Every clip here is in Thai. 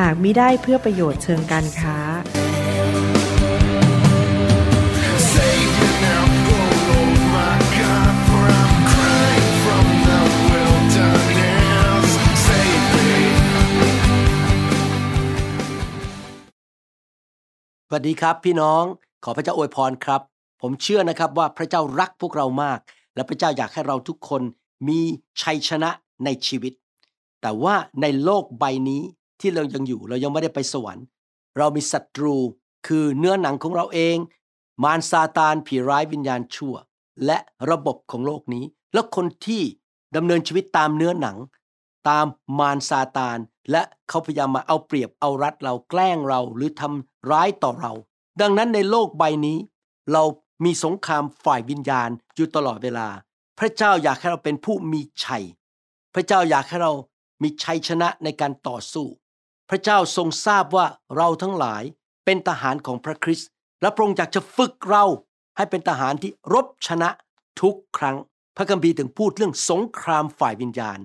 หากมิได้เพื่อประโยชน์เชิงการค้า สวัสดีครับพี่น้องขอพระเจ้าอวยพรครับ ผมเชื่อนะครับว่าพระเจ้ารักพวกเรามาก และพระเจ้าอยากให้เราทุกคนมีชัยชนะในชีวิต แต่ว่าในโลกใบนี้ ที่เรายังอยู่เรายังไม่ได้ไปสวรรค์ เรามีศัตรูคือเนื้อหนังของเราเอง มารซาตานผีร้ายวิญญาณชั่ว และระบบของโลกนี้ แล้วคนที่ดำเนินชีวิตตามเนื้อหนัง ตามมารซาตาน และเขาพยายามมาเอาเปรียบเอารัดเราแกล้งเราหรือทำร้ายต่อเรา ดังนั้นในโลกใบนี้ เรามีสงครามฝ่ายวิญญาณอยู่ตลอดเวลา พระเจ้าอยากให้เราเป็นผู้มีชัย พระเจ้าอยากให้เรามีชัยชนะในการต่อสู้ พระเจ้าทรงทราบว่าเราทั้งหลายเป็นทหารของพระคริสต์และพระองค์อยากจะฝึกเราให้เป็นทหารที่รบชนะทุกครั้ง พระคัมภีร์ถึงพูดเรื่องสงครามฝ่ายวิญญาณ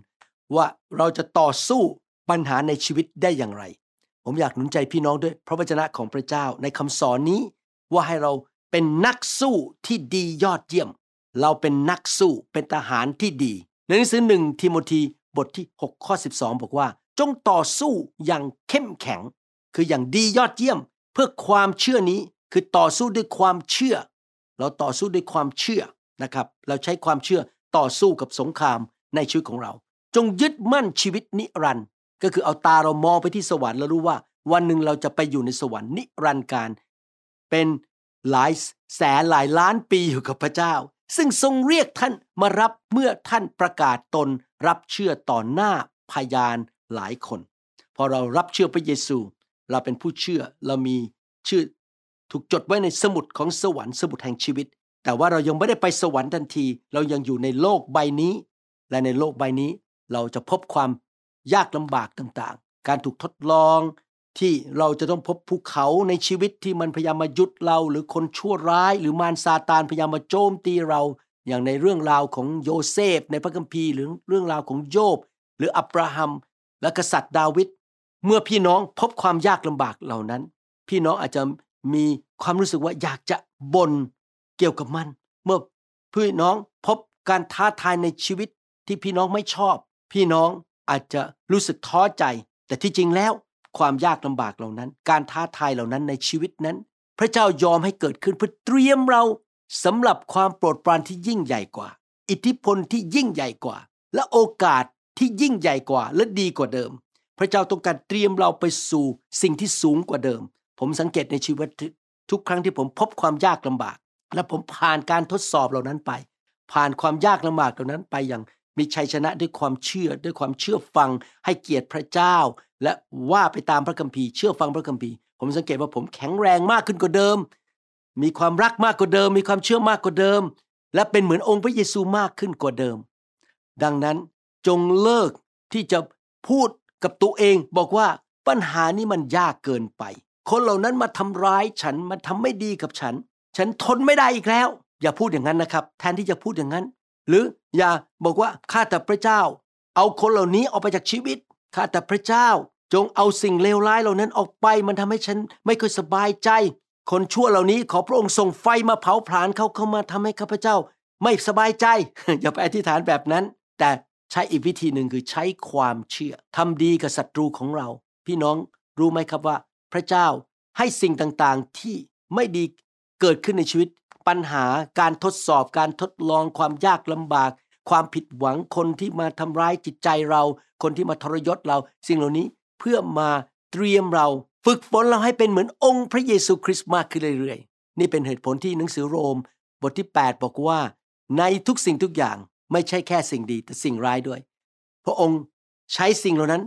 ว่าเราจะต่อสู้ปัญหาในชีวิตได้อย่างไร ผมอยากหนุนใจพี่น้องด้วยพระวจนะของพระเจ้าในคำสอนนี้ ว่าให้เราเป็นนักสู้ที่ดียอดเยี่ยม เราเป็นนักสู้เป็นทหารที่ดี ในหนังสือหนึ่งทิโมธีบทที่ 6 ข้อ 12 บอกว่า จงต่อสู้อย่างเข้มแข็ง คืออย่างดียอดเยี่ยมเพื่อความเชื่อนี้คือต่อสู้ด้วยความเชื่อ เราต่อสู้ด้วยความเชื่อนะครับ เราใช้ความเชื่อต่อสู้กับสงครามในชีวิตของเรา จงยึดมั่นชีวิตนิรันดร์ก็คือเอาตาเรามองไปที่สวรรค์แล้วรู้ว่า วันหนึ่งเราจะไปอยู่ในสวรรค์นิรันดร์การ เป็นหลายแสนหลายล้านปีอยู่กับพระเจ้า ซึ่งทรงเรียกท่านมารับเมื่อท่านประกาศตนรับเชื่อต่อหน้าพยาน หลายคน พอเรารับเชื่อพระเยซู เราเป็นผู้เชื่อเรามีชื่อถูกจดไว้ในสมุดของสวรรค์สมุดแห่งชีวิต แต่ว่าเรายังไม่ได้ไปสวรรค์ทันที เรายังอยู่ในโลกใบนี้ และในโลกใบนี้ เราจะพบความยากลำบากต่างๆ การถูกทดลองที่เราจะต้องพบภูเขาในชีวิตที่มันพยายามมายุดเรา หรือคนชั่วร้าย หรือมารซาตานพยายามมาโจมตีเรา อย่างในเรื่องราวของโยเซฟในพระคัมภีร์หรือเรื่องราวของโยบ หรืออับราฮัม และกษัตริย์ดาวิดเมื่อพี่น้องพบความยากลำบากเหล่านั้น พี่น้องอาจจะมีความรู้สึกว่าอยากจะบ่นเกี่ยวกับมัน เมื่อพี่น้องพบการท้าทายในชีวิตที่พี่น้องไม่ชอบ พี่น้องอาจจะรู้สึกท้อใจ แต่ที่จริงแล้วความยากลำบากเหล่านั้น การท้าทายเหล่านั้นในชีวิตนั้น พระเจ้ายอมให้เกิดขึ้นเพื่อเตรียมเราสำหรับความโปรดปรานที่ยิ่งใหญ่กว่า อิทธิพลที่ยิ่งใหญ่กว่า และโอกาส ที่ยิ่งใหญ่กว่าและดีกว่าเดิม พระเจ้าต้องการเตรียมเราไปสู่สิ่งที่สูงกว่าเดิม ผมสังเกตในชีวิตทุกครั้งที่ผมพบความยากลำบาก และผมผ่านการทดสอบเหล่านั้นไป ผ่านความยากลำบากเหล่านั้นไปอย่างมีชัยชนะด้วยความเชื่อด้วยความเชื่อฟังให้เกียรติพระเจ้า และว่าไปตามพระคัมภีร์เชื่อฟังพระคัมภีร์ ผมสังเกตว่าผมแข็งแรงมากขึ้นกว่าเดิม มีความรักมากกว่าเดิม มีความเชื่อมากกว่าเดิม และเป็นเหมือนองค์พระเยซูมากขึ้นกว่าเดิม ดังนั้น จงเลิกที่จะพูดกับตัวเอง บอกว่าปัญหานี้มันยากเกินไป คนเหล่านั้นมาทำร้ายฉันมาทำไม่ดีกับฉัน ฉันทนไม่ได้อีกแล้ว อย่าพูดอย่างนั้นนะครับ แทนที่จะพูดอย่างนั้น หรืออย่าบอกว่าข้าแต่พระเจ้า เอาคนเหล่านี้ออกไปจากชีวิตข้าแต่พระเจ้า จงเอาสิ่งเลวร้ายเหล่านั้นออกไป มันทำให้ฉันไม่ค่อยสบายใจ คนชั่วเหล่านี้ขอพระองค์ส่งไฟมาเผาผลาญเขาเข้ามาทำให้ข้าพเจ้า ไม่สบายใจ อย่าไปอธิษฐานแบบนั้น แต่ ใช้อีกวิธีหนึ่งคือใช้ความเชื่อทำดีกับศัตรูของเรา พี่น้องรู้ไหมครับว่า พระเจ้าให้สิ่งต่างๆที่ไม่ดีเกิดขึ้นในชีวิต ปัญหาการทดสอบการทดลองความยากลำบาก ความผิดหวังคนที่มาทำร้ายจิตใจเรา คนที่มาทรยศเรา สิ่งเหล่านี้เพื่อมาเตรียมเรา ฝึกฝนเราให้เป็นเหมือนองค์พระเยซูคริสต์มากขึ้นเรื่อยๆ นี่เป็นเหตุผลที่หนังสือโรม บทที่ 8 บอกว่า ในทุกสิ่งทุกอย่าง ไม่ใช่แค่สิ่งดีแต่สิ่งร้ายด้วย พระองค์ใช้สิ่งเหล่านั้น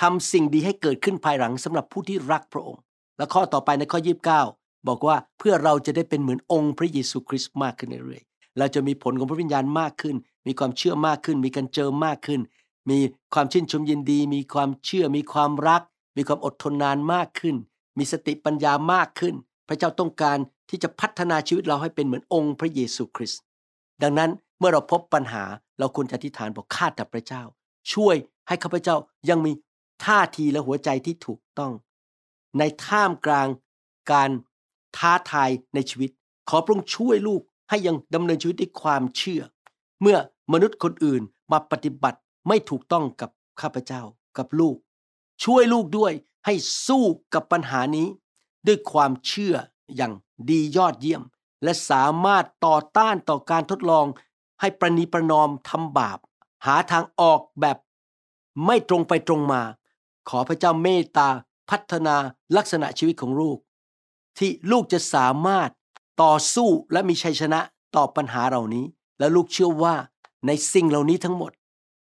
ทำสิ่งดีให้เกิดขึ้นภายหลังสำหรับผู้ที่รักพระองค์ และข้อต่อไปในข้อ 29 บอกว่าเพื่อเราจะได้เป็นเหมือนองค์พระเยซูคริสต์มากขึ้นเรื่อยๆเราจะมีผลของพระวิญญาณมากขึ้น มีความเชื่อมากขึ้น มีการเจิมมากขึ้น มีความชื่นชมยินดี มีความเชื่อ มีความรัก มีความอดทนนานมากขึ้น มีสติปัญญามากขึ้น พระเจ้าต้องการที่จะพัฒนาชีวิตเราให้เป็นเหมือนองค์พระเยซูคริสต์ดังนั้น เมื่อเราพบปัญหาเราควรจะอธิษฐานบอกข้าแต่พระเจ้า ช่วยให้ข้าพเจ้ายังมีท่าทีและหัวใจที่ถูกต้อง ในท่ามกลางการท้าทายในชีวิต ขอพระองค์ช่วยลูกให้ยังดำเนินชีวิตด้วยความเชื่อ เมื่อมนุษย์คนอื่นมาปฏิบัติไม่ถูกต้องกับข้าพเจ้ากับลูก ช่วยลูกด้วยให้สู้กับปัญหานี้ ด้วยความเชื่ออย่างดียอดเยี่ยม และสามารถต่อต้านต่อการทดลอง ให้ประนีประนอมทำบาป หาทางออกแบบไม่ตรงไปตรงมา ขอพระเจ้าเมตตาพัฒนาลักษณะชีวิตของลูก ที่ลูกจะสามารถต่อสู้และมีชัยชนะต่อปัญหาเหล่านี้ และลูกเชื่อว่าในสิ่งเหล่านี้ทั้งหมด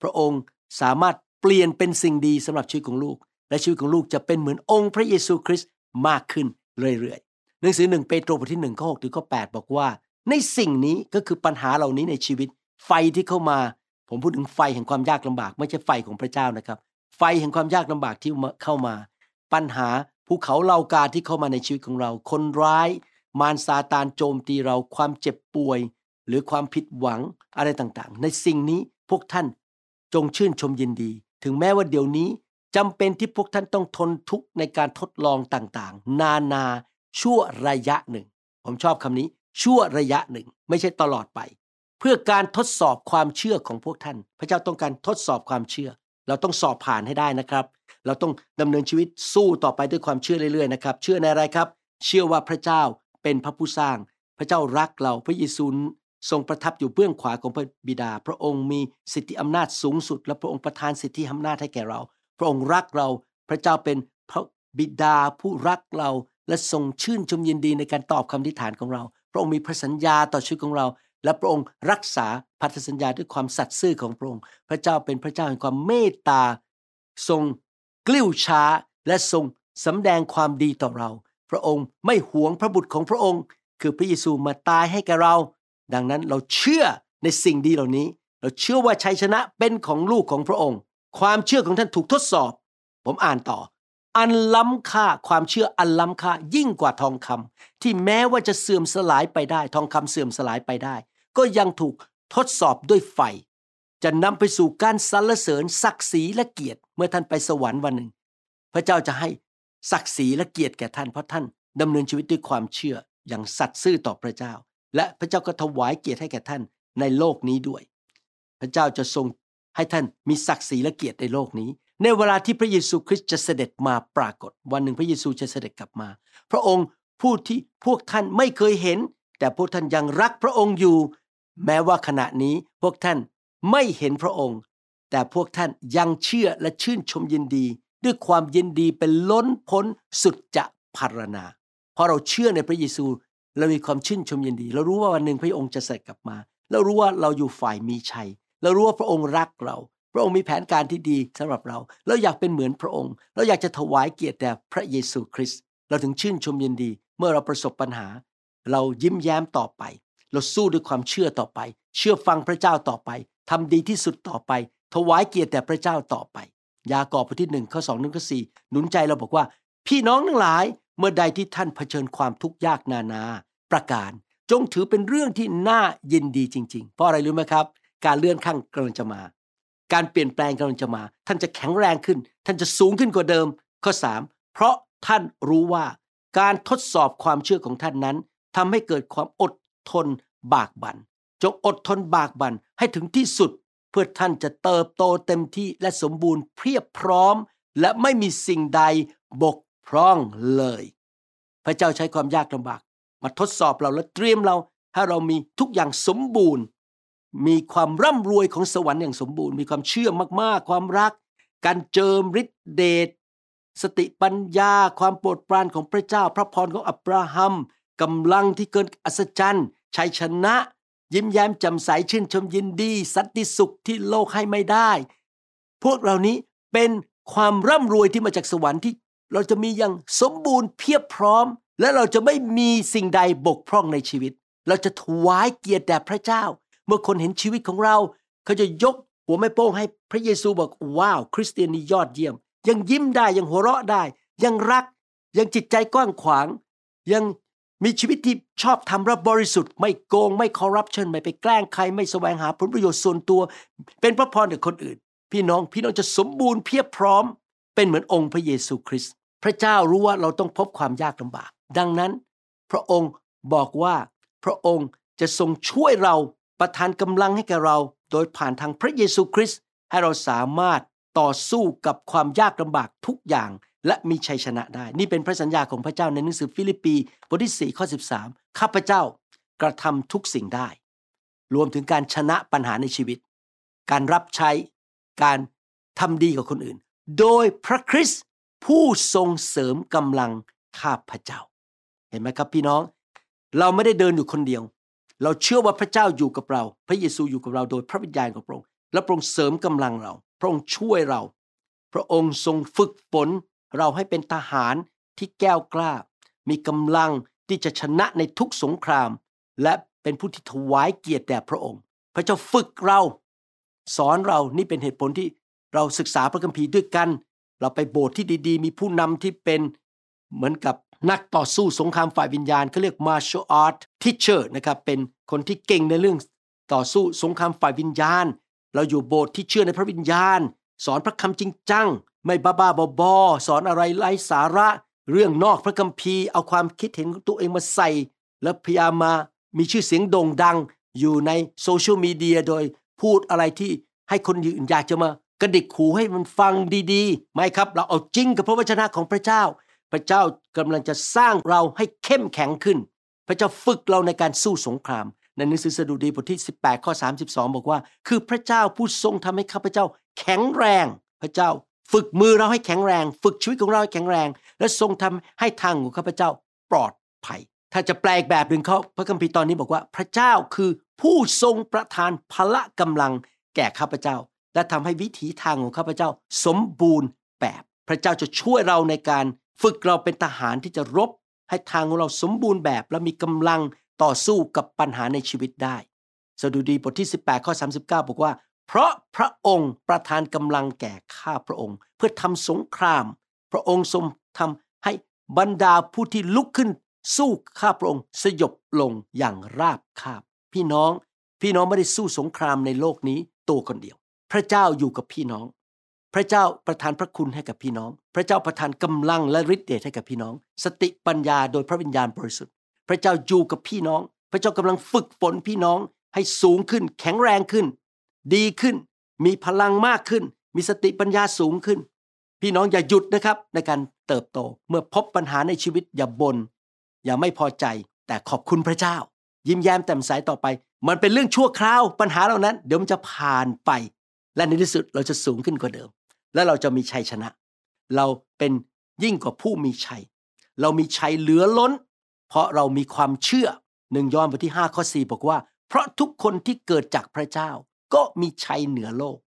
พระองค์สามารถเปลี่ยนเป็นสิ่งดีสำหรับชีวิตของลูก และชีวิตของลูกจะเป็นเหมือนองค์พระเยซูคริสต์มากขึ้นเรื่อยๆหนังสือหนึ่งเปโตรบทที่หนึ่งข้อหกถึงข้อแปดบอกว่า ในสิ่งนี้ก็คือปัญหาเหล่านี้ในชีวิต ไฟที่เข้ามา ผมพูดถึงไฟแห่งความยากลำบาก ไม่ใช่ไฟของพระเจ้านะครับ ไฟแห่งความยากลำบากที่เข้ามา ปัญหาภูเขาเหล่ากาที่เข้ามาในชีวิตของเรา คนร้าย มารซาตานโจมตีเราความเจ็บป่วย หรือความผิดหวังอะไรต่างๆ ในสิ่งนี้พวกท่านจงชื่นชมยินดี ถึงแม้ว่าเดี๋ยวนี้จำเป็นที่พวกท่านต้องทนทุกข์ในการทดลองต่างๆ นานาชั่วระยะหนึ่ง ผมชอบคำนี้ ชั่วระยะหนึ่ง ไม่ใช่ตลอดไป เพื่อการทดสอบความเชื่อของพวกท่าน พระเจ้าต้องการทดสอบความเชื่อ เราต้องสอบผ่านให้ได้นะครับ เราต้องดำเนินชีวิตสู้ต่อไปด้วยความเชื่อเรื่อยๆนะครับ เชื่อในอะไรครับ เชื่อว่าพระเจ้าเป็นพระผู้สร้าง พระเจ้ารักเราพระเยซูทรงประทับอยู่เบื้องขวาของพระบิดา พระองค์มีสิทธิอำนาจสูงสุด และพระองค์ประทานสิทธิอำนาจให้แก่เรา พระองค์รักเรา พระเจ้าเป็นพระบิดาผู้รักเรา และทรงชื่นชมยินดีในการตอบคำอธิฐานของเรา พระองค์มีพระสัญญาต่อชีวิตของเรา และพระองค์รักษาพันธสัญญาด้วยความสัตย์ซื่อของพระองค์ พระเจ้าเป็นพระเจ้าแห่งความเมตตา ทรงกลิ้วช้าและทรงสำแดงความดีต่อเรา พระองค์ไม่หวงพระบุตรของพระองค์ คือพระเยซูมาตายให้แก่เรา ดังนั้นเราเชื่อในสิ่งดีเหล่านี้ เราเชื่อว่าชัยชนะเป็นของลูกของพระองค์ ความเชื่อของท่านถูกทดสอบ ผมอ่านต่อ อันล้ำค่าความเชื่ออันล้ำค่ายิ่งกว่าทองคำที่แม้ว่าจะเสื่อมสลายไปได้ ทองคำเสื่อมสลายไปได้ ก็ยังถูกทดสอบด้วยไฟ จะนำไปสู่การสรรเสริญศักดิ์ศรีและเกียรติเมื่อท่านไปสวรรค์วันหนึ่ง พระเจ้าจะให้ศักดิ์ศรีและเกียรติแก่ท่านเพราะท่านดำเนินชีวิตด้วยความเชื่ออย่างสัตย์ซื่อต่อพระเจ้า และพระเจ้าก็ถวายเกียรติให้แก่ท่านในโลกนี้ด้วย พระเจ้าจะทรงให้ท่านมีศักดิ์ศรีและเกียรติในโลกนี้ ในเวลาที่พระเยซูคริสต์จะเสด็จมาปรากฏ วันหนึ่งพระเยซูจะเสด็จกลับมา พระองค์ผู้ที่พวกท่านไม่เคยเห็น แต่พวกท่านยังรักพระองค์อยู่ แม้ว่าขณะนี้พวกท่านไม่เห็นพระองค์ แต่พวกท่านยังเชื่อและชื่นชมยินดี ด้วยความยินดีเป็นล้นพ้นสุดจะพารณาเพราะเราเชื่อในพระเยซูเรามีความชื่นชมยินดี เรารู้ว่าวันหนึ่งพระองค์จะเสด็จกลับมา เรารู้ว่าเราอยู่ฝ่ายมีชัย เรารู้ว่าพระองค์รักเรา พระองค์มีแผนการที่ดีสำหรับเรา เราอยากเป็นเหมือนพระองค์ เราอยากจะถวายเกียรติแด่พระเยซูคริสต์ เราถึงชื่นชมยินดี เมื่อเราประสบปัญหา เรายิ้มแย้มต่อไป เราสู้ด้วยความเชื่อต่อไป เชื่อฟังพระเจ้าต่อไปทำดีที่สุดต่อไป ถวายเกียรติแด่พระเจ้าต่อไป ยากอบบทที่หนึ่งข้อสองหนึ่งข้อสี่หนุนใจเราบอกว่า พี่น้องทั้งหลาย เมื่อใดที่ท่านเผชิญความทุกข์ยากนานา ประการจงถือเป็นเรื่องที่น่ายินดีจริง ๆ เพราะอะไรรู้ไหมครับ การเลื่อนขั้นกำลังจะมา การเปลี่ยนแปลงกำลังจะมา ท่านจะแข็งแรงขึ้น ท่านจะสูงขึ้นกว่าเดิม ข้อสามเพราะท่านรู้ว่าการทดสอบความเชื่อของท่านนั้นทำให้เกิดความอดทนบากบัน่นจงอดทนบากบั่นให้ถึงที่สุด เพื่อท่านจะเติบโตเต็มที่และสมบูรณ์เพียบพร้อม และไม่มีสิ่งใดบกพร่องเลย พระเจ้าใช้ความยากลำบาก มาทดสอบเราและเตรียมเราให้เรามีทุกอย่างสมบูรณ์ มีความร่ำรวยของสวรรค์อย่างสมบูรณ์ มีความเชื่อมากๆ ความรัก การเจิมฤทธิเดชสติปัญญา ความโปรดปรานของพระเจ้า พระพรของอับราฮัมกำลังที่เกินอัศจรรย์ชัยชนะ ยิ้มแย้มแจ่มใสชื่นชมยินดี สันติสุขที่โลกให้ไม่ได้ พวกเหล่านี้เป็นความร่ำรวยที่มาจากสวรรค์ที่ เราจะมีอย่างสมบูรณ์เพียบพร้อม และเราจะไม่มีสิ่งใดบกพร่องในชีวิต เราจะถวายเกียรติแด่พระเจ้า เมื่อคนเห็นชีวิตของเรา เขาจะยกหัวแม่โป้งให้พระเยซูบอกว้าวคริสเตียนนี่ยอดเยี่ยม ยังยิ้มได้ยังหัวเราะได้ ยังรัก ยังจิตใจกว้างขวาง ยังมีชีวิตที่ชอบทำและบริสุทธิ์ ไม่โกงไม่คอร์รัปชันไม่ไปแกล้งใครไม่แสวงหาผลประโยชน์ส่วนตัว เป็นพระพรแก่คนอื่น พี่น้องพี่น้องจะสมบูรณ์เพียบพร้อม เป็นเหมือนองค์พระเยซูคริสต์พระเจ้ารู้ว่าเราต้องพบความยากลำบาก ดังนั้น พระองค์บอกว่าพระองค์จะทรงช่วยเรา ประทานกำลังให้แก่เรา โดยผ่านทางพระเยซูคริสต์ให้เราสามารถต่อสู้กับความยากลำบากทุกอย่าง และมีชัยชนะได้ นี่เป็นพระสัญญาของพระเจ้าในหนังสือฟิลิปปีบทที่4ข้อ13 ข้าพเจ้ากระทำทุกสิ่งได้ รวมถึงการชนะปัญหาในชีวิต การรับใช้ การทำดีกับคนอื่น โดยพระคริสต์ผู้ทรงเสริมกำลังข้าพเจ้า เห็นไหมครับพี่น้อง เราไม่ได้เดินอยู่คนเดียว เราเชื่อว่าพระเจ้าอยู่กับเรา พระเยซูอยู่กับเราโดยพระวิญญาณของพระองค์ และพระองค์เสริมกำลังเรา พระองค์ช่วยเรา พระองค์ทรงฝึกฝนเราให้เป็นทหารที่แก้วกล้า มีกำลังที่จะชนะในทุกสงคราม และเป็นผู้ที่ถวายเกียรติแด่พระองค์ พระเจ้าฝึกเรา สอนเรา นี่เป็นเหตุผลที่เราศึกษาพระคัมภีร์ด้วยกัน เราไปโบสถ์ที่ดี ๆ มีผู้นำที่เป็นเหมือนกับ นักต่อสู้สงครามฝ่ายวิญญาณเขาเรียก martial art teacher นะครับ เป็นคนที่เก่งในเรื่องต่อสู้สงครามฝ่ายวิญญาณ เราอยู่โบสถ์ที่เชื่อในพระวิญญาณ สอนพระคำจริงจัง ไม่บ้าบ้าบอบอสอนอะไรไร้สาระ เรื่องนอกพระคัมภีร์ เอาความคิดเห็นของตัวเองมาใส่ แล้วพยายามมามีชื่อเสียงโด่งดัง อยู่ในโซเชียลมีเดียโดยพูดอะไรที่ให้คนอื่นอยากจะมากระดิกหูให้มันฟังดีๆ ไม่ครับ เราเอาจริงกับพระวจนะของพระเจ้า พระเจ้ากำลังจะสร้างเราให้เข้มแข็งขึ้น พระเจ้าฝึกเราในการสู้สงคราม ในหนังสือสดุดีบทที่ 18 ข้อ 32 บอกว่า คือพระเจ้าผู้ทรงทำให้ข้าพเจ้า แข็งแรง พระเจ้า ฝึกมือเราให้แข็งแรง ฝึกชีวิตของเราให้แข็งแรง และทรงทำให้ทางของข้าพเจ้าปลอดภัย ถ้าจะแปลอีกแบบหนึ่งเขาพระคัมภีร์ตอนนี้บอกว่า พระเจ้าคือผู้ทรงประทานพละกำลังแก่ข้าพเจ้า และทำให้วิถีทางของข้าพเจ้า สมบูรณ์แบบ พระเจ้าจะช่วยเราในการ ฝึกเราเป็นทหารที่จะรบ ให้ทางของเราสมบูรณ์แบบและมีกำลังต่อสู้กับปัญหาในชีวิตได้ สดุดีบทที่ 18 ข้อ 39 บอกว่า เพราะพระองค์ประทานกำลังแก่ข้าพระองค์ เพื่อทำสงคราม พระองค์ทรงทำให้บรรดาผู้ที่ลุกขึ้น สู้ข้าพระองค์สยบลงอย่างราบคาบ พี่น้อง พี่น้องไม่ได้สู้สงครามในโลกนี้ตัวคนเดียว พระเจ้าอยู่กับพี่น้อง พระเจ้าประทานพระคุณให้กับพี่น้อง พระเจ้าประทานกำลังและฤทธิ์เดชให้กับพี่น้อง สติปัญญาโดยพระวิญญาณบริสุทธิ์ พระเจ้าอยู่กับพี่น้อง พระเจ้ากำลังฝึกฝนพี่น้องให้สูงขึ้น แข็งแรงขึ้น ดีขึ้น มีพลังมากขึ้น มีสติปัญญาสูงขึ้น พี่น้องอย่าหยุดนะครับในการเติบโต เมื่อพบปัญหาในชีวิตอย่าบน่นอย่าไม่พอใจ แต่ขอบคุณพระเจ้า ยิ้มแย้มแจ่มใสต่อไป มันเป็นเรื่องชั่วคราวปัญหาเหล่านั้น เดี๋ยวมันจะผ่านไป และในที่สุดเราจะสูงขึ้นกว่าเดิม และเราจะมีชัยชนะ เราเป็นยิ่งกว่าผู้มีชัย เรามีชัยเหลือล้น เพราะเรามีความเชื่อหนึ่งยอห์นบทที่5ข้อ4บอกว่า เพราะทุกคนที่เกิดจากพระเจ้า ก็มีชัยเหนือโลก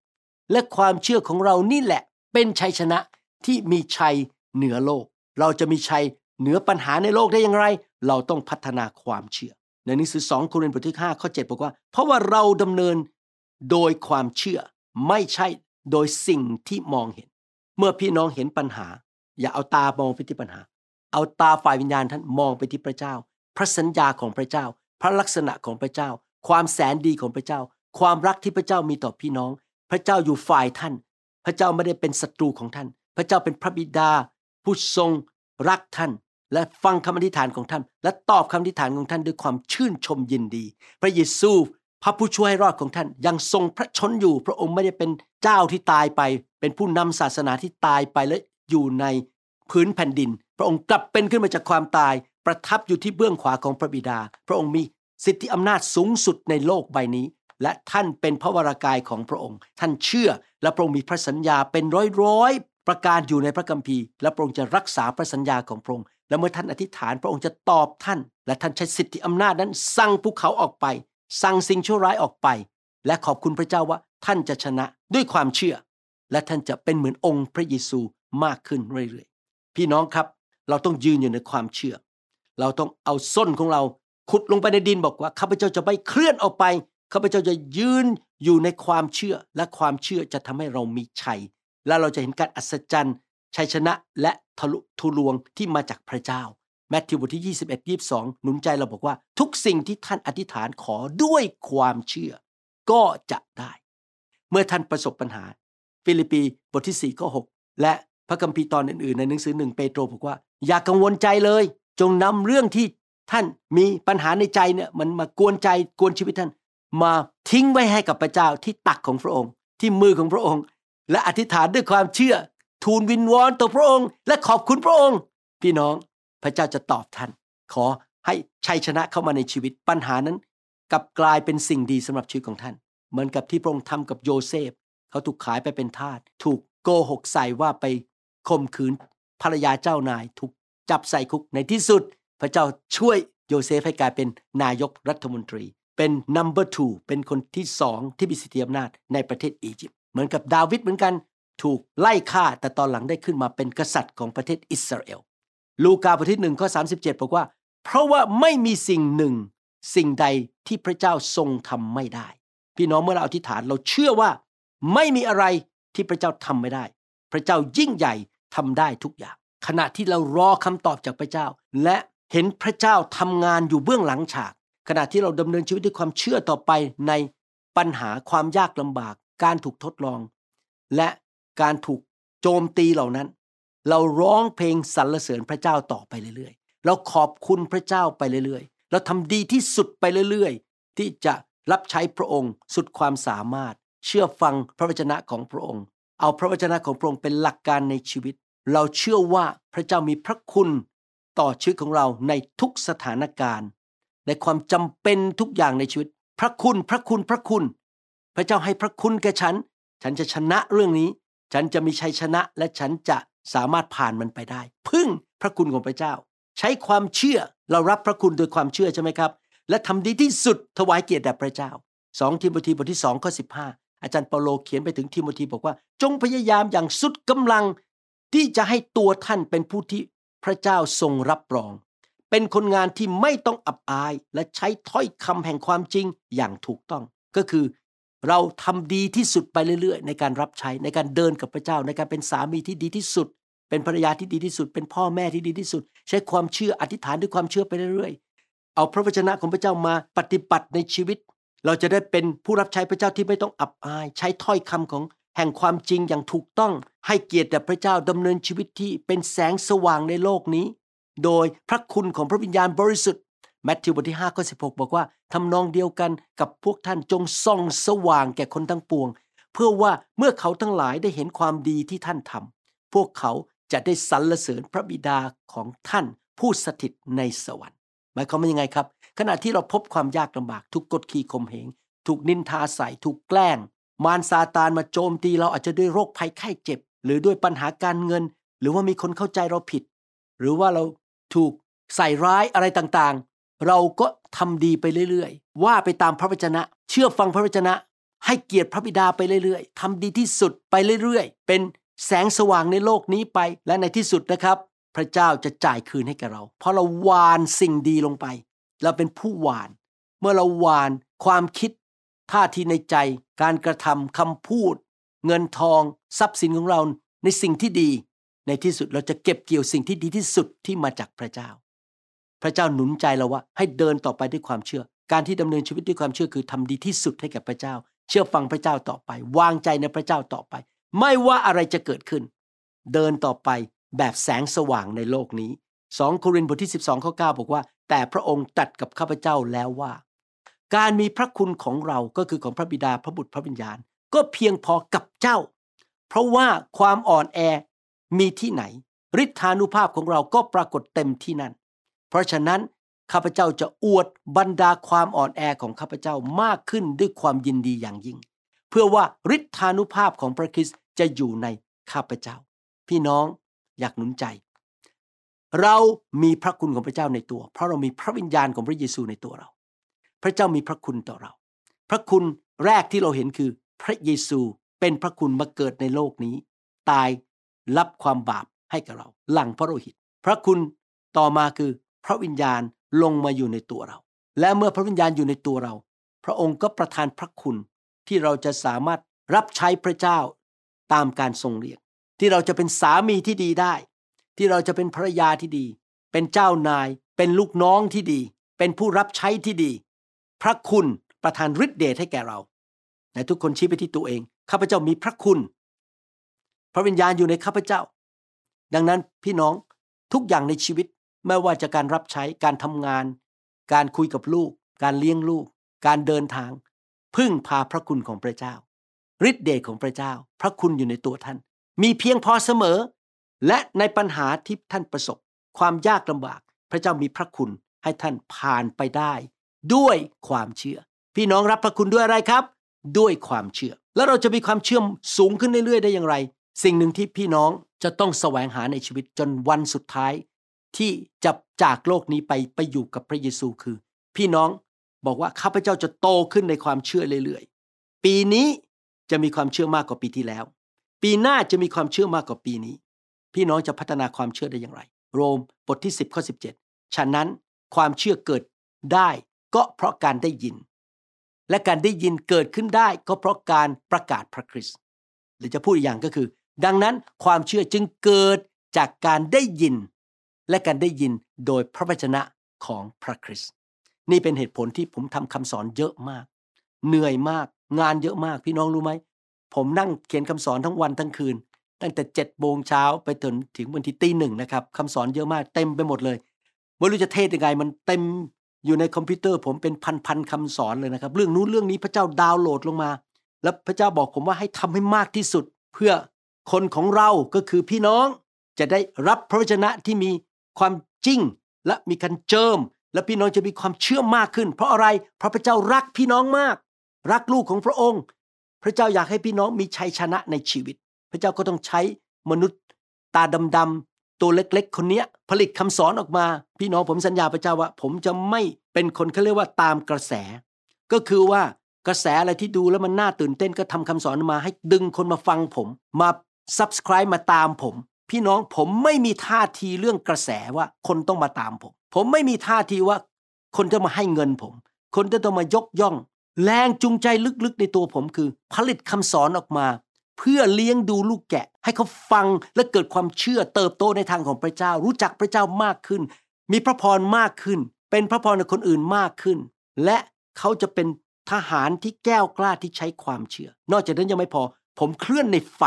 และความเชื่อของเรานี่แหละ เป็นชัยชนะที่มีชัยเหนือโลก เราจะมีชัยเหนือปัญหาในโลกได้อย่างไร เราต้องพัฒนาความเชื่อ ในหนังสือ2โครินธ์บทที่5ข้อ7บอกว่า เพราะว่าเราดำเนินโดยความเชื่อไม่ใช่ โดยสิ่งที่มองเห็น เมื่อพี่น้องเห็นปัญหา อย่าเอาตามองไปที่ปัญหา เอาตาฝ่ายวิญญาณท่านมองไปที่พระเจ้า พระสัญญาของพระเจ้า พระลักษณะของพระเจ้า ความแสนดีของพระเจ้า ความรักที่พระเจ้ามีต่อพี่น้อง พระเจ้าอยู่ฝ่ายท่าน พระเจ้าไม่ได้เป็นศัตรูของท่าน พระเจ้าเป็นพระบิดา ผู้ทรงรักท่านและฟังคำอธิษฐานของท่าน และตอบคำอธิษฐานของท่านด้วยความชื่นชมยินดี พระเยซู พระผู้ช่วยรอดของท่านยังทรงพระชนอยู่ พระองค์ไม่ได้เป็นเจ้าที่ตายไป เป็นผู้นำศาสนาที่ตายไปและอยู่ในพื้นแผ่นดิน พระองค์กลับเป็นขึ้นมาจากความตาย ประทับอยู่ที่เบื้องขวาของพระบิดา พระองค์มีสิทธิอำนาจสูงสุดในโลกใบนี้ และท่านเป็นพระวรากายของพระองค์ ท่านเชื่อและพระองค์มีพระสัญญาเป็นร้อยร้อยประการอยู่ในพระคัมภีร์ และพระองค์จะรักษาพระสัญญาของพระองค์และเมื่อท่านอธิษฐานพระองค์จะตอบท่าน และท่านใช้สิทธิอำนาจนั้นสั่งภูเขาออกไป สั่งสิ่งชั่วร้ายออกไป และขอบคุณพระเจ้าว่าท่านจะชนะด้วยความเชื่อ และท่านจะเป็นเหมือนองค์พระเยซูมากขึ้นเรื่อยๆ พี่น้องครับ เราต้องยืนอยู่ในความเชื่อ เราต้องเอาส้นของเราขุดลงไปในดินบอกว่าข้าพเจ้าจะไม่เคลื่อนออกไปข้าพเจ้าจะยืนอยู่ในความเชื่อและความเชื่อจะทำให้เรามีชัย และเราจะเห็นการอัศจรรย์ชัยชนะและทะลุทุลวงที่มาจากพระเจ้า แมทธิวบทที่ 21 22 หนุนใจเราบอกว่า ทุกสิ่งที่ท่านอธิษฐานขอด้วยความเชื่อ ก็จะได้ เมื่อท่านประสบปัญหา ฟิลิปปีบทที่4ข้อ6และพระคัมภีร์ตอนอื่นๆ ในหนังสือหนึ่งเปโตรบอกว่า อย่ากังวลใจเลย จงนำเรื่องที่ท่านมีปัญหาในใจเนี่ยมันมากวนใจกวนชีวิตท่าน มาทิ้งไว้ให้กับพระเจ้าที่ตักของพระองค์ ที่มือของพระองค์ และอธิษฐานด้วยความเชื่อ ทูลวินวอนต่อพระองค์ และขอบคุณพระองค์ พี่น้อง พระเจ้าจะตอบท่าน ขอให้ชัยชนะเข้ามาในชีวิตปัญหานั้นกลับกลายเป็นสิ่งดีสำหรับชีวิตของท่าน เหมือนกับที่พระองค์ทำกับโยเซฟ เขาถูกขายไปเป็นทาสถูกโกหกใส่ว่าไปข่มขืนภรรยาเจ้านายถูกจับใส่คุกในที่สุด พระเจ้าช่วยโยเซฟให้กลายเป็นนายกรัฐมนตรี เป็น number two เป็นคนที่สองที่มีสิทธิอำนาจในประเทศอียิปต์เหมือนกับดาวิดเหมือนกัน ถูกไล่ฆ่าแต่ตอนหลังได้ขึ้นมาเป็นกษัตริย์ของประเทศอิสราเอล ลูกาบทที่หนึ่งข้อ37 บอกว่า เพราะว่าไม่มีสิ่งหนึ่ง สิ่งใดที่พระเจ้าทรงทำไม่ได้ พี่น้องเมื่อเราอธิษฐานเราเชื่อว่า ไม่มีอะไรที่พระเจ้าทำไม่ได้ พระเจ้ายิ่งใหญ่ทำได้ทุกอย่าง ขณะที่เรารอคำตอบจากพระเจ้า และเห็นพระเจ้าทำงานอยู่เบื้องหลังฉาก ขณะที่เราดำเนินชีวิตด้วยความเชื่อต่อไปในปัญหาความยากลำบาก การถูกทดลอง และการถูกโจมตีเหล่านั้น เราร้องเพลงสรรเสริญพระเจ้าต่อไปเรื่อยๆ เราขอบคุณพระเจ้าไปเรื่อยๆ เราทำดีที่สุดไปเรื่อยๆ ที่จะรับใช้พระองค์สุดความสามารถ เชื่อฟังพระวจนะของพระองค์ เอาพระวจนะของพระองค์เป็นหลักการในชีวิต เราเชื่อว่าพระเจ้ามีพระคุณต่อชีวิตของเราในทุกสถานการณ์ ในความจำเป็นทุกอย่างในชีวิต พระคุณพระคุณพระคุณ พระเจ้าให้พระคุณแก่ฉัน ฉันจะชนะเรื่องนี้ ฉันจะมีชัยชนะและฉันจะ สามารถผ่านมันไปได้ พึ่งพระคุณของพระเจ้า ใช้ความเชื่อเรารับพระคุณโดยความเชื่อใช่ไหมครับ และทำดีที่สุดถวายเกียรติแด่พระเจ้า2ทิโมธีบทที่2ข้อ15อาจารย์เปาโลเขียนไปถึงทิโมธีบอกว่า จงพยายามอย่างสุดกำลังที่จะให้ตัวท่านเป็นผู้ที่พระเจ้าทรงรับรอง เป็นคนงานที่ไม่ต้องอับอายและใช้ถ้อยคำแห่งความจริงอย่างถูกต้อง ก็คือ เราทำดีที่สุดไปเรื่อยๆ ในการรับใช้ในการเดินกับพระเจ้าในการเป็นสามีที่ดีที่สุด เป็นภรรยาที่ดีที่สุด เป็นพ่อแม่ที่ดีที่สุด ใช้ความเชื่ออธิษฐานด้วยความเชื่อไปเรื่อยๆ เอาพระวจนะของพระเจ้ามาปฏิบัติในชีวิต เราจะได้เป็นผู้รับใช้พระเจ้าที่ไม่ต้องอับอาย ใช้ถ้อยคำของแห่งความจริงอย่างถูกต้อง ให้เกียรติแด่พระเจ้าดำเนินชีวิตที่เป็นแสงสว่างในโลกนี้ โดยพระคุณของพระวิญญาณบริสุทธิ์ แมทธิวบทที่5ข้อ16 บอกว่าทำนองเดียวกันกับพวกท่านจงส่องสว่างแก่คนทั้งปวง เพื่อว่าเมื่อเขาทั้งหลายได้เห็นความดีที่ท่านทำพวกเขาจะได้สรรเสริญพระบิดาของท่านผู้สถิตในสวรรค์ หมายความว่ายังไงครับ ขณะที่เราพบความยากลำบาก ถูกกดขี่ข่มเหง ถูกนินทาใส่ถูกแกล้ง มารซาตานมาโจมตีเราอาจจะด้วยโรคภัยไข้เจ็บ หรือด้วยปัญหาการเงิน หรือว่ามีคนเข้าใจเราผิด หรือว่าเราถูกใส่ร้ายอะไรต่างๆ เราก็ทำดีไปเรื่อยๆ ว่าไปตามพระวจนะ เชื่อฟังพระวจนะ ให้เกียรติพระบิดาไปเรื่อยๆทำดีที่สุดไปเรื่อยๆ เป็นแสงสว่างในโลกนี้ไป และในที่สุดนะครับ พระเจ้าจะจ่ายคืนให้แกเรา เพราะเราหวานสิ่งดีลงไป เราเป็นผู้หวาน เมื่อเราหวานความคิดท่าทีในใจ การกระทำคำพูด เงินทอง ทรัพย์สินของเราในสิ่งที่ดี ในที่สุดเราจะเก็บเกี่ยวสิ่งที่ดีที่สุดที่มาจากพระเจ้า พระเจ้าหนุนใจเราว่าให้เดินต่อไปด้วยความเชื่อ การที่ดำเนินชีวิตด้วยความเชื่อคือทำดีที่สุดให้แก่พระเจ้า เชื่อฟังพระเจ้าต่อไป วางใจในพระเจ้าต่อไป ไม่ว่าอะไรจะเกิดขึ้น เดินต่อไปแบบแสงสว่างในโลกนี้ 2 โครินธ์บทที่ 12ข้อ9บอกว่า แต่พระองค์ตัดกับข้าพเจ้าแล้วว่า การมีพระคุณของเราก็คือของพระบิดาพระบุตรพระวิญญาณ ก็เพียงพอกับเจ้า เพราะว่าความอ่อนแอมีที่ไหนฤทธานุภาพของเราก็ปรากฏเต็มที่นั่น เพราะฉะนั้นข้าพเจ้าจะอวดบรรดาความอ่อนแอของข้าพเจ้ามากขึ้นด้วยความยินดีอย่างยิ่ง เพื่อว่าฤทธานุภาพของพระคริสต์จะอยู่ในข้าพเจ้า พี่น้องอยากหนุนใจ เรามีพระคุณของพระเจ้าในตัว เพราะเรามีพระวิญญาณของพระเยซูในตัวเรา พระเจ้ามีพระคุณต่อเรา พระคุณแรกที่เราเห็นคือ พระเยซูเป็นพระคุณมาเกิดในโลกนี้ ตายรับความบาปให้กับเรา หลังพระโลหิต พระคุณต่อมาคือ พระวิญญาณลงมาอยู่ในตัวเรา และเมื่อพระวิญญาณอยู่ในตัวเรา พระองค์ก็ประทานพระคุณที่เราจะสามารถรับใช้พระเจ้าตามการทรงเรียก ที่เราจะเป็นสามีที่ดีได้ ที่เราจะเป็นภรรยาที่ดี เป็นเจ้านาย เป็นลูกน้องที่ดี เป็นผู้รับใช้ที่ดี พระคุณประทานฤทธิเดชให้แก่เราในทุกคนชี้ไปที่ตัวเองข้าพเจ้ามีพระคุณ พระวิญญาณอยู่ในข้าพเจ้า ดังนั้นพี่น้องทุกอย่างในชีวิต ไม่ว่าจะการรับใช้การทำงาน การคุยกับลูก การเลี้ยงลูก การเดินทาง พึ่งพาพระคุณของพระเจ้าฤทธิเดชของพระเจ้า พระคุณอยู่ในตัวท่าน มีเพียงพอเสมอ และในปัญหาที่ท่านประสบ ความยากลำบาก พระเจ้ามีพระคุณให้ท่านผ่านไปได้ ด้วยความเชื่อ พี่น้องรับพระคุณด้วยอะไรครับ ด้วยความเชื่อ แล้วเราจะมีความเชื่อมสูงขึ้นเรื่อยๆ ได้อย่างไร สิ่งหนึ่งที่พี่น้องจะต้องแสวงหาในชีวิตจนวันสุดท้าย ที่จะจากโลกนี้ไปไปอยู่กับพระเยซูคือ พี่น้องบอกว่าข้าพเจ้าจะโตขึ้นในความเชื่อเรื่อยๆ ปีนี้จะมีความเชื่อมากกว่าปีที่แล้ว ปีหน้าจะมีความเชื่อมากกว่าปีนี้ พี่น้องจะพัฒนาความเชื่อได้อย่างไร โรมบทที่ 10ข้อ17 ฉะนั้นความเชื่อเกิดได้ก็เพราะการได้ยิน และการได้ยินเกิดขึ้นได้ก็เพราะการประกาศพระคริสต์หรือจะพูดอีกอย่างก็คือ ดังนั้นความเชื่อจึงเกิดจากการได้ยิน และการได้ยินโดยพระวจนะของพระคริสต์นี่เป็นเหตุผลที่ผมทำคำสอนเยอะมาก เหนื่อยมาก งานเยอะมากพี่น้องรู้ไหม ผมนั่งเขียนคำสอนทั้งวันทั้งคืน ตั้งแต่เจ็ดโมงเช้าไปถึงถึงวันที่ตีหนึ่งนะครับคำสอนเยอะมากเต็มไปหมดเลยไม่รู้จะเทศยังไงมันเต็มอยู่ในคอมพิวเตอร์ผมเป็นพันๆคำสอนเลยนะครับ เรื่องนู้นเรื่องนี้พระเจ้าดาวน์โหลดลงมา แล้วพระเจ้าบอกผมว่าให้ทำให้มากที่สุด เพื่อคนของเราก็คือพี่น้องจะได้รับพระวจนะที่มี ความจริง และมีการเจิม และพี่น้องจะมีความเชื่อมากขึ้น เพราะอะไรเพราะพระเจ้ารักพี่น้องมาก รักลูกของพระองค์ พระเจ้าอยากให้พี่น้องมีชัยชนะในชีวิต พระเจ้าก็ต้องใช้มนุษย์ตาดำๆตัวเล็กๆ คนเนี้ยผลิตคำสอนออกมา พี่น้องผมสัญญาพระเจ้าว่า ผมจะไม่เป็นคนเขาเรียกว่าตามกระแส ก็คือว่ากระแสอะไรที่ดูแล้วมันน่าตื่นเต้นก็ทำคำสอนมาให้ดึงคนมาฟังผม มา subscribe มาตามผม พี่น้องผมไม่มีท่าทีเรื่องกระแสว่าคนต้องมาตามผม ผมไม่มีท่าทีว่า คนจะมาให้เงินผม คนจะต้องมายกย่อง แรงจูงใจลึกๆในตัวผมคือ ผลิตคำสอนออกมา เพื่อเลี้ยงดูลูกแกะ ให้เขาฟังและเกิดความเชื่อเติบโตในทางของพระเจ้า รู้จักพระเจ้ามากขึ้น มีพระพรมากขึ้น เป็นพระพรในคนอื่นมากขึ้น และเขาจะเป็นทหารที่แก้วกล้าที่ใช้ความเชื่อ นอกจากนั้นยังไม่พอ ผมเคลื่อนในไฟ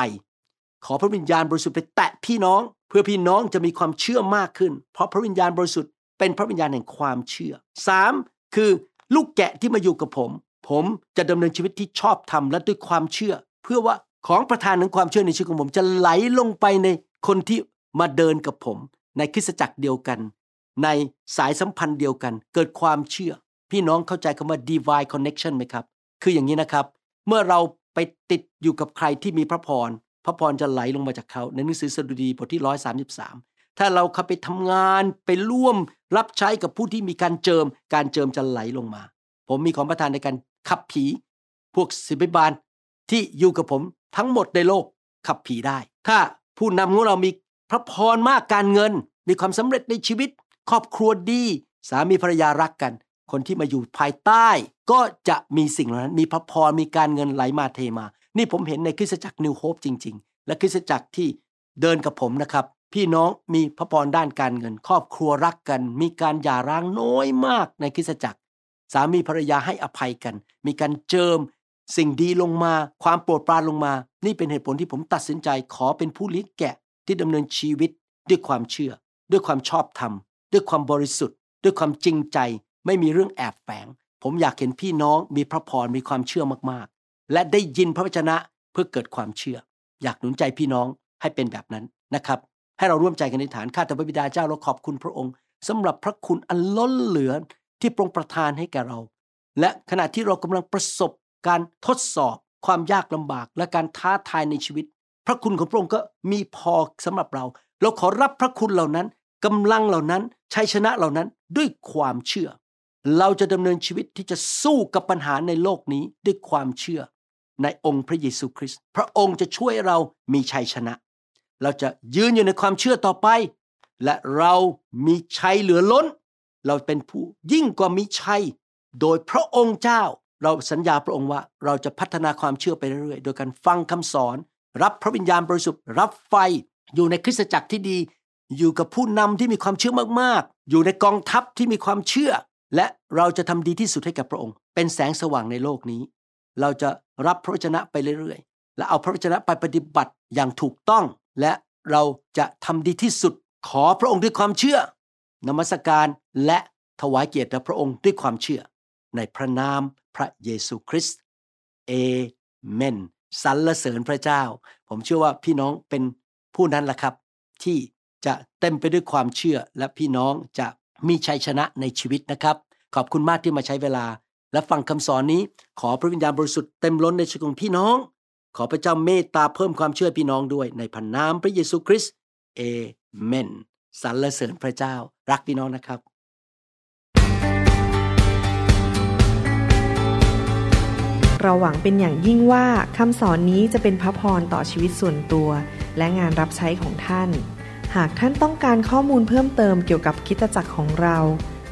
ขอพระวิญญาณบริสุทธิ์ไปแตะพี่น้อง เพื่อพี่น้องจะมีความเชื่อมากขึ้น เพราะพระวิญญาณบริสุทธิ์เป็นพระวิญญาณแห่งความเชื่อสามคือลูกแกะที่มาอยู่กับผม ผมจะดำเนินชีวิตที่ชอบธรรมและด้วยความเชื่อ เพื่อว่าของประทานของความเชื่อในชีวิตของผมจะไหลลงไปในคนที่มาเดินกับผม ในคริสตจักรเดียวกัน ในสายสัมพันธ์เดียวกัน เกิดความเชื่อ พี่น้องเข้าใจคำว่า divine connection ไหมครับ คืออย่างนี้นะครับ เมื่อเราไปติดอยู่กับใครที่มีพระพร พระพรจะไหลลงมาจากเขาในหนังสือสดุดีบทที่133ถ้าเราเข้าไปทำงานไปร่วมรับใช้กับผู้ที่มีการเจิม การเจิมจะไหลลงมา ผมมีของประทานในการขับผี พวกศิบิบาลที่อยู่กับผมทั้งหมดในโลกขับผีได้ ถ้าผู้นำของเรามีพระพรมากการเงิน มีความสำเร็จในชีวิต ครอบครัวดี สามีภรรยารักกัน คนที่มาอยู่ภายใต้ ก็จะมีสิ่งเหล่านั้น มีพระพรมีการเงินไหลมาเทมา นี่ผมเห็นในคริสตจักรนิวโฮปจริง ๆ และคริสตจักรที่เดินกับผมนะครับ พี่น้องมีพระพรด้านการเงิน ครอบครัวรักกัน มีการหย่าร้างน้อยมากในคริสตจักร สามีภรรยาให้อภัยกัน มีการเจิม สิ่งดีลงมา ความโปรดปรานลงมา นี่เป็นเหตุผลที่ผมตัดสินใจขอเป็นผู้เลี้ยงแกะที่ดำเนินชีวิตด้วยความเชื่อ ด้วยความชอบธรรม ด้วยความบริสุทธิ์ ด้วยความจริงใจ ไม่มีเรื่องแอบแฝง ผมอยากเห็นพี่น้องมีพระพรมีความเชื่อมาก และได้ยินพระวจนะเพื่อเกิดความเชื่อ อยากหนุนใจพี่น้องให้เป็นแบบนั้นนะครับ ให้เราร่วมใจกันในฐานข้าแต่พระบิดาเจ้าเราขอบคุณพระองค์สำหรับพระคุณอันล้นเหลือที่ทระองค์ประทานให้แก่เรา และขณะที่เรากำลังประสบการทดสอบความยากลำบากและการท้าทายในชีวิต พระคุณของพระองค์ก็มีพอสำหรับเรา เราขอรับพระคุณเหล่านั้นกำลังเหล่านั้นชัยชนะเหล่านั้นด้วยความเชื่อ เราจะดำเนินชีวิตที่จะสู้กับปัญหาในโลกนี้ด้วยความเชื่อ ในองค์พระเยซูคริสต์พระองค์จะช่วยเรามีชัยชนะ เราจะยืนอยู่ในความเชื่อต่อไป และเรามีชัยเหลือล้น เราเป็นผู้ยิ่งกว่ามีชัย โดยพระองค์เจ้า เราสัญญาพระองค์ว่าเราจะพัฒนาความเชื่อไปเรื่อยๆ โดยการฟังคำสอน รับพระวิญญาณบริสุทธิ์รับไฟอยู่ในคริสตจักรที่ดี อยู่กับผู้นำที่มีความเชื่อมากๆ อยู่ในกองทัพที่มีความเชื่อ และเราจะทำดีที่สุดให้กับพระองค์ เป็นแสงสว่างในโลกนี้ เราจะรับพระวจนะไปเรื่อยๆ และเอาพระวจนะไปปฏิบัติอย่างถูกต้อง และเราจะทำดีที่สุดขอพระองค์ด้วยความเชื่อนมัสการและถวายเกียรติแด่พระองค์ด้วยความเชื่อ ในพระนามพระเยซูคริสต์เอเมนสรรเสริญพระเจ้า ผมเชื่อว่าพี่น้องเป็นผู้นั้นแหละครับ ที่จะเต็มไปด้วยความเชื่อและพี่น้องจะมีชัยชนะในชีวิตนะครับ ขอบคุณมากที่มาใช้เวลา และฟังคำสอนนี้ขอพระวิญญาณบริสุทธิ์เต็มล้นในชีวิตของพี่น้อง ขอพระเจ้าเมตตาเพิ่มความเชื่อพี่น้องด้วยในพระนามพระเยซูคริสต์เอเมนสรรเสริญพระเจ้ารักพี่น้องนะครับ เราหวังเป็นอย่างยิ่งว่าคำสอนนี้จะเป็นพระพรต่อชีวิตส่วนตัว และงานรับใช้ของท่าน หากท่านต้องการข้อมูลเพิ่มเติมเกี่ยวกับคิดตจักรของเรา